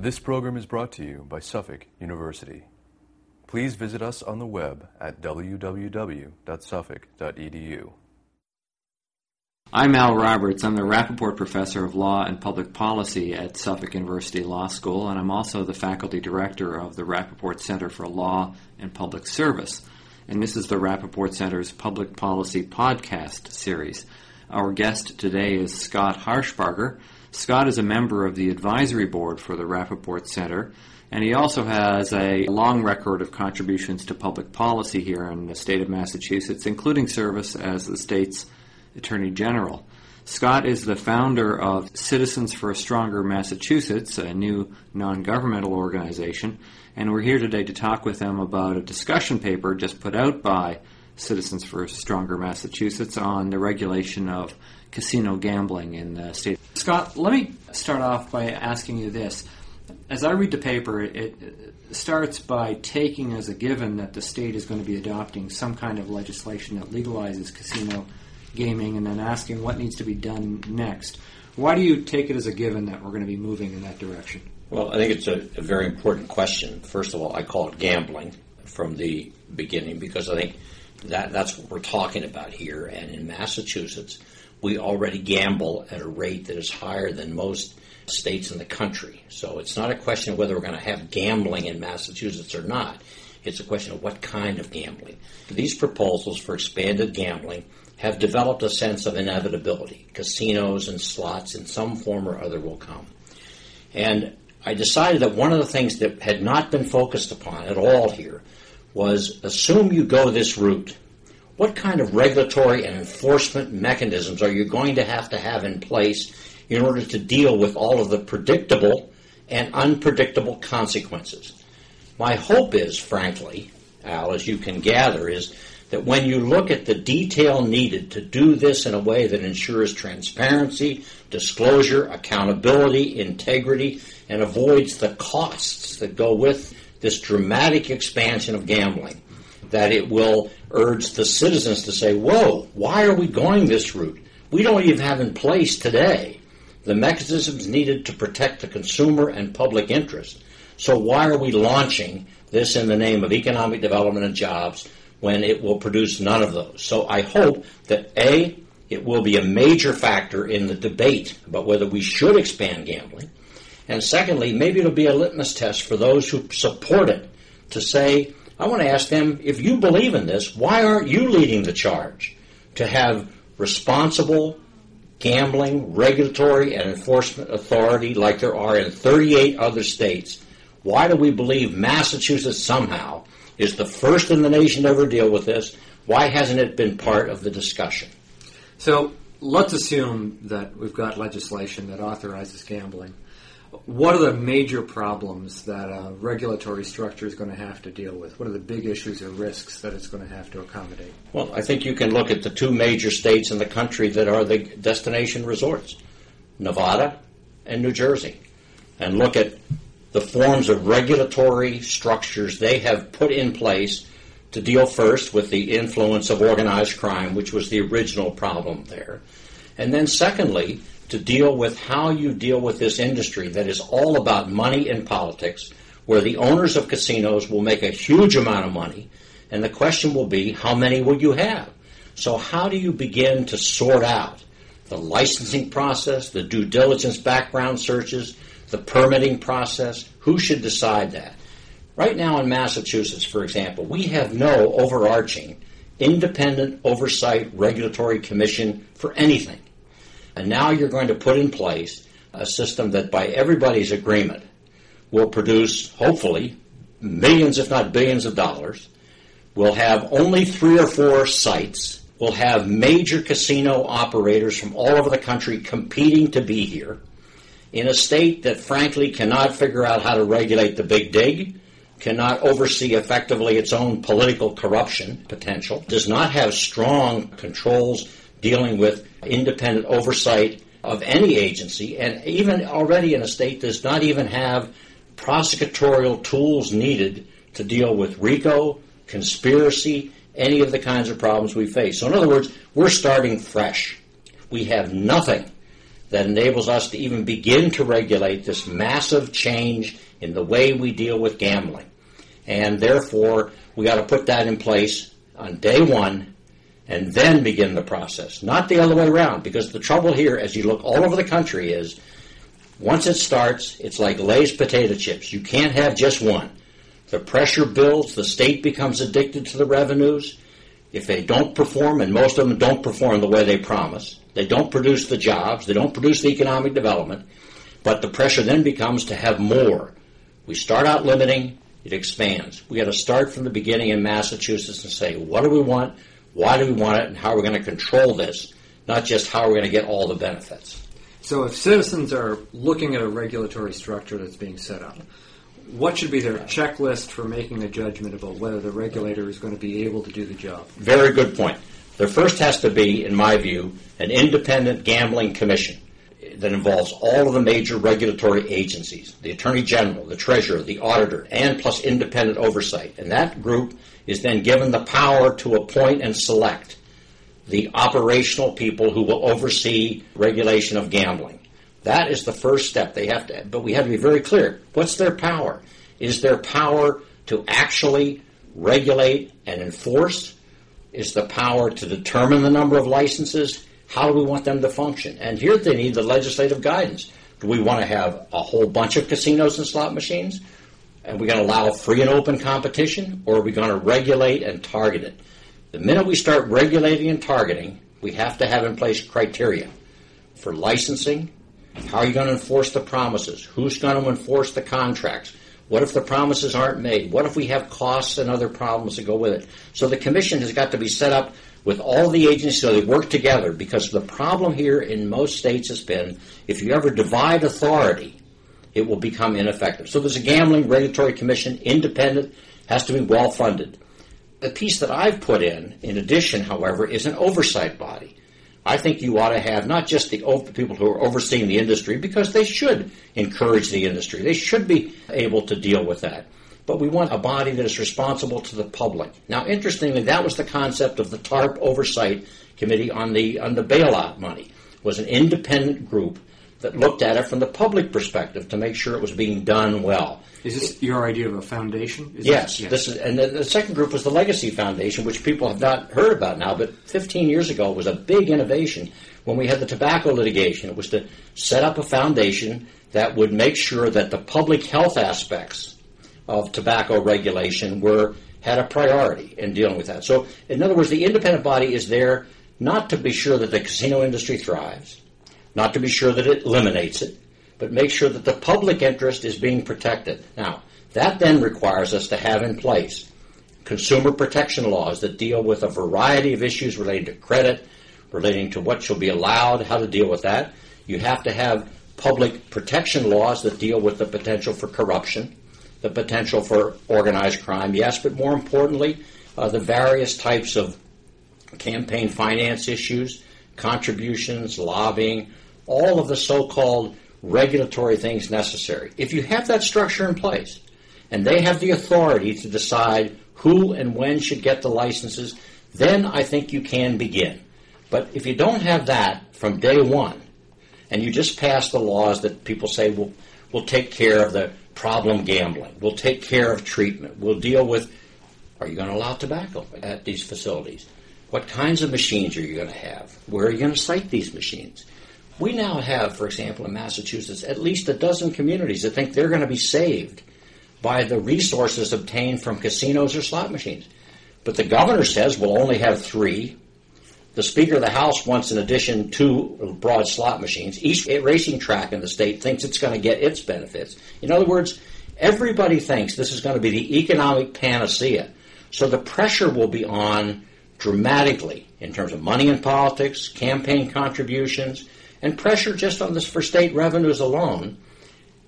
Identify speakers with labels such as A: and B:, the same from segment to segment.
A: This program is brought to you by Suffolk University. Please visit us on the web at www.suffolk.edu.
B: I'm Al Roberts. I'm the Rappaport Professor of Law and Public Policy at Suffolk University Law School, and I'm also the Faculty Director of the Rappaport Center for Law and Public Service. And this is the Rappaport Center's Public Policy Podcast series. Our guest today is Scott Harshbarger. Scott is a member of the advisory board for the Rappaport Center, and he also has a long record of contributions to public policy here in the state of Massachusetts, including service as the state's Attorney General. Scott is the founder of Citizens for a Stronger Massachusetts, a new non governmental organization, and we're here today to talk with him about a discussion paper just put out by Citizens for a Stronger Massachusetts on the regulation of casino gambling in the state. Scott, let me start off by asking you this. As I read the paper, it starts by taking as a given that the state is going to be adopting some kind of legislation that legalizes casino gaming and then asking what needs to be done next. Why do you take it as a given that we're going to be moving in that direction?
C: Well, I think it's a, a very important question. First of all, I call it gambling from the beginning because I think that that's what we're talking about here. And in Massachusetts, we already gamble at a rate that is higher than most states in the country. So it's not a question of whether we're going to have gambling in Massachusetts or not. It's a question of what kind of gambling. These proposals for expanded gambling have developed a sense of inevitability. Casinos and slots in some form or other will come. And I decided that one of the things that had not been focused upon at all here was assume you go this route. What kind of regulatory and enforcement mechanisms are you going to have to have in place in order to deal with all of the predictable and unpredictable consequences? My hope is, frankly, Al, as you can gather, is that when you look at the detail needed to do this in a way that ensures transparency, disclosure, accountability, integrity, and avoids the costs that go with this dramatic expansion of gambling, that it will urge the citizens to say, whoa, why are we going this route? We don't even have in place today the mechanisms needed to protect the consumer and public interest. So why are we launching this in the name of economic development and jobs when it will produce none of those. So I hope that A, it will be a major factor in the debate about whether we should expand gambling. And secondly, maybe it'll be a litmus test for those who support it to say, I want to ask them, if you believe in this, why aren't you leading the charge to have responsible gambling, regulatory, and enforcement authority like there are in 38 other states? Why do we believe Massachusetts somehow is the first in the nation to ever deal with this. Why hasn't it been part of the discussion?
B: So let's assume that we've got legislation that authorizes gambling. What are the major problems that a regulatory structure is going to have to deal with? What are the big issues or risks that it's going to have to accommodate?
C: Well, I think you can look at the two major states in the country that are the destination resorts Nevada and New Jersey and look at the forms of regulatory structures they have put in place to deal first with the influence of organized crime, which was the original problem there. And then, secondly, to deal with how you deal with this industry that is all about money and politics, where the owners of casinos will make a huge amount of money, and the question will be, how many will you have? So, how do you begin to sort out the licensing process, the due diligence background searches, the permitting process, who should decide that? Right now in Massachusetts, for example, we have no overarching independent oversight regulatory commission for anything. And now you're going to put in place a system that, by everybody's agreement, will produce, hopefully, millions, if not billions of dollars. We'll have only three or four sites. We'll have major casino operators from all over the country competing to be here in a state that frankly cannot figure out how to regulate the big dig, cannot oversee effectively its own political corruption potential, does not have strong controls dealing with independent oversight of any agency, and even already in a state does not even have prosecutorial tools needed to deal with RICO, conspiracy, any of the kinds of problems we face. So, in other words, we're starting fresh. We have nothing that enables us to even begin to regulate this massive change in the way we deal with gambling. And therefore, we got to put that in place on day one and then begin the process. Not the other way around, because the trouble here, as you look all over the country, is once it starts, it's like Lay's potato chips. You can't have just one. The pressure builds, the state becomes addicted to the revenues. If they don't perform, and most of them don't perform the way they promise, they don't produce the jobs, they don't produce the economic development, but the pressure then becomes to have more. We start out limiting, it expands. We got to start from the beginning in Massachusetts and say, what do we want, why do we want it, and how are we going to control this, not just how are we're going to get all the benefits.
B: So, if citizens are looking at a regulatory structure that's being set up, what should be their checklist for making a judgment about whether the regulator is going to be able to do the job?
C: Very good point. There first has to be, in my view, an independent gambling commission that involves all of the major regulatory agencies the Attorney General, the Treasurer, the Auditor, and plus independent oversight. And that group is then given the power to appoint and select the operational people who will oversee regulation of gambling. That is the first step. They have to, but we have to be very clear. What's their power? Is their power to actually regulate and enforce? Is the power to determine the number of licenses? How do we want them to function? And here they need the legislative guidance. Do we want to have a whole bunch of casinos and slot machines? Are we going to allow free and open competition? Or are we going to regulate and target it? The minute we start regulating and targeting, we have to have in place criteria for licensing. How are you going to enforce the promises? Who's going to enforce the contracts? What if the promises aren't made? What if we have costs and other problems that go with it? So the commission has got to be set up with all the agencies so they work together because the problem here in most states has been if you ever divide authority, it will become ineffective. So there's a gambling regulatory commission, independent, has to be well funded. The piece that I've put in, in addition, however, is an oversight body. I think you ought to have not just the people who are overseeing the industry, because they should encourage the industry. They should be able to deal with that but we want a body that is responsible to the public. Now, interestingly, that was the concept of the TARP Oversight Committee on the on the bailout money. Was an independent group that looked at it from the public perspective to make sure it was being done well.
B: Is this your idea of a foundation?
C: Is yes, this, yes. This is, and the, the, second group was the Legacy Foundation, which people have not heard about now, but 15 years ago was a big innovation when we had the tobacco litigation. It was to set up a foundation that would make sure that the public health aspects of tobacco regulation were had a priority in dealing with that. So, in other words, the independent body is there not to be sure that the casino industry thrives, not to be sure that it eliminates it, but make sure that the public interest is being protected. Now, that then requires us to have in place consumer protection laws that deal with a variety of issues relating to credit, relating to what shall be allowed, how to deal with that. You have to have public protection laws that deal with the potential for corruption the potential for organized crime, yes, but more importantly, uh, the various types of campaign finance issues, contributions, lobbying, all of the so called regulatory things necessary. If you have that structure in place, and they have the authority to decide who and when should get the licenses, then I think you can begin. But if you don't have that from day one, and you just pass the laws that people say will will take care of the problem gambling. We'll take care of treatment. We'll deal with are you going to allow tobacco at these facilities? What kinds of machines are you going to have? Where are you going to site these machines? We now have, for example, in Massachusetts, at least a dozen communities that think they're going to be saved by the resources obtained from casinos or slot machines. But the governor says we'll only have three. The Speaker of the House wants, in addition, two broad slot machines. Each racing track in the state thinks it's going to get its benefits. In other words, everybody thinks this is going to be the economic panacea. So the pressure will be on dramatically in terms of money in politics, campaign contributions, and pressure just on this for state revenues alone.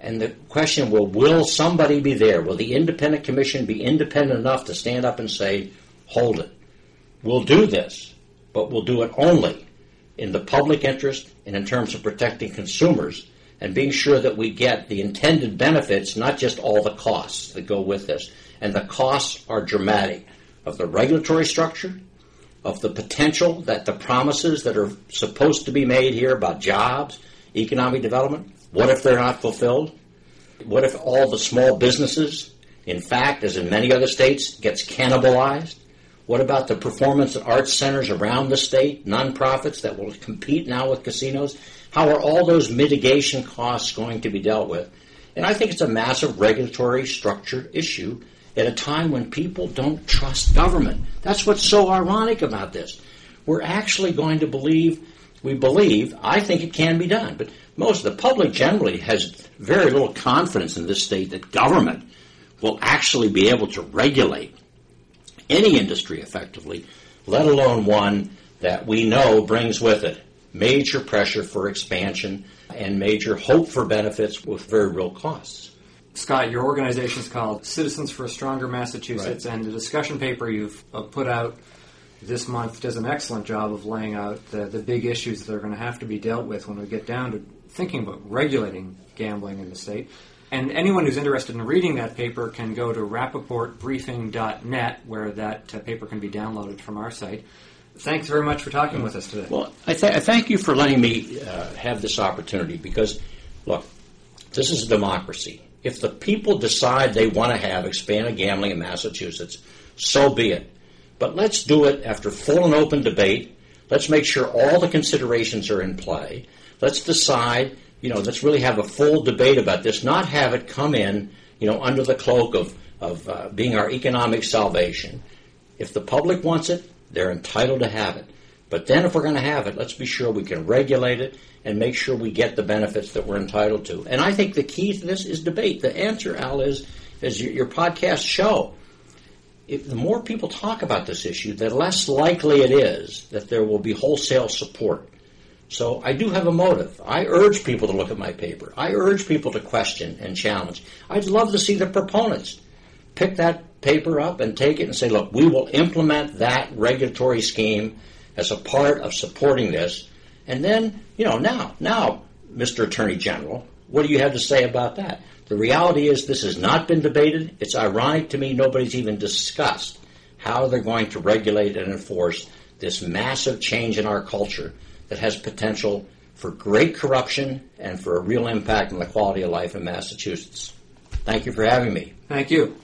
C: And the question will, will somebody be there? Will the independent commission be independent enough to stand up and say, hold it? We'll do this but we'll do it only in the public interest and in terms of protecting consumers and being sure that we get the intended benefits, not just all the costs that go with this. And the costs are dramatic of the regulatory structure, of the potential that the promises that are supposed to be made here about jobs, economic development? What if they're not fulfilled? What if all the small businesses, in fact, as in many other states, gets cannibalized? What about the performance and arts centers around the state, nonprofits that will compete now with casinos? How are all those mitigation costs going to be dealt with? And I think it's a massive regulatory structure issue at a time when people don't trust government. That's what's so ironic about this. We're actually going to believe, we believe, I think it can be done, but most of the public generally has very little confidence in this state that government will actually be able to regulate any industry effectively, let alone one that we know brings with it major pressure for expansion and major hope for benefits with very real costs.
B: Scott, your organization is called Citizens for a Stronger Massachusetts, right. and the discussion paper you've uh, put out this month does an excellent job of laying out the, the big issues that are going to have to be dealt with when we get down to thinking about regulating gambling in the state. And anyone who's interested in reading that paper can go to rappaportbriefing.net, where that uh, paper can be downloaded from our site. Thanks very much for talking with us today.
C: Well, I, th- I thank you for letting me uh, have this opportunity because, look, this is a democracy. If the people decide they want to have expanded gambling in Massachusetts, so be it. But let's do it after full and open debate. Let's make sure all the considerations are in play. Let's decide, you know, let's really have a full debate about this, not have it come in, you know, under the cloak of, of uh, being our economic salvation. If the public wants it, they're entitled to have it. But then, if we're going to have it, let's be sure we can regulate it and make sure we get the benefits that we're entitled to. And I think the key to this is debate. The answer, Al, is as your, your show. If the more people talk about this issue, the less likely it is that there will be wholesale support. So I do have a motive. I urge people to look at my paper. I urge people to question and challenge. I'd love to see the proponents pick that paper up and take it and say, look, we will implement that regulatory scheme as a part of supporting this. And then, you know, now, now, Mr. Attorney General, what do you have to say about that? The reality is this has not been debated. It's ironic to me nobody's even discussed how they're going to regulate and enforce this massive change in our culture that has potential for great corruption and for a real impact on the quality of life in Massachusetts. Thank you for having me.
B: Thank you.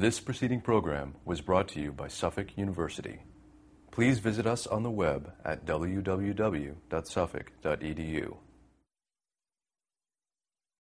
A: This preceding program was brought to you by Suffolk University. Please visit us on the web at www.suffolk.edu.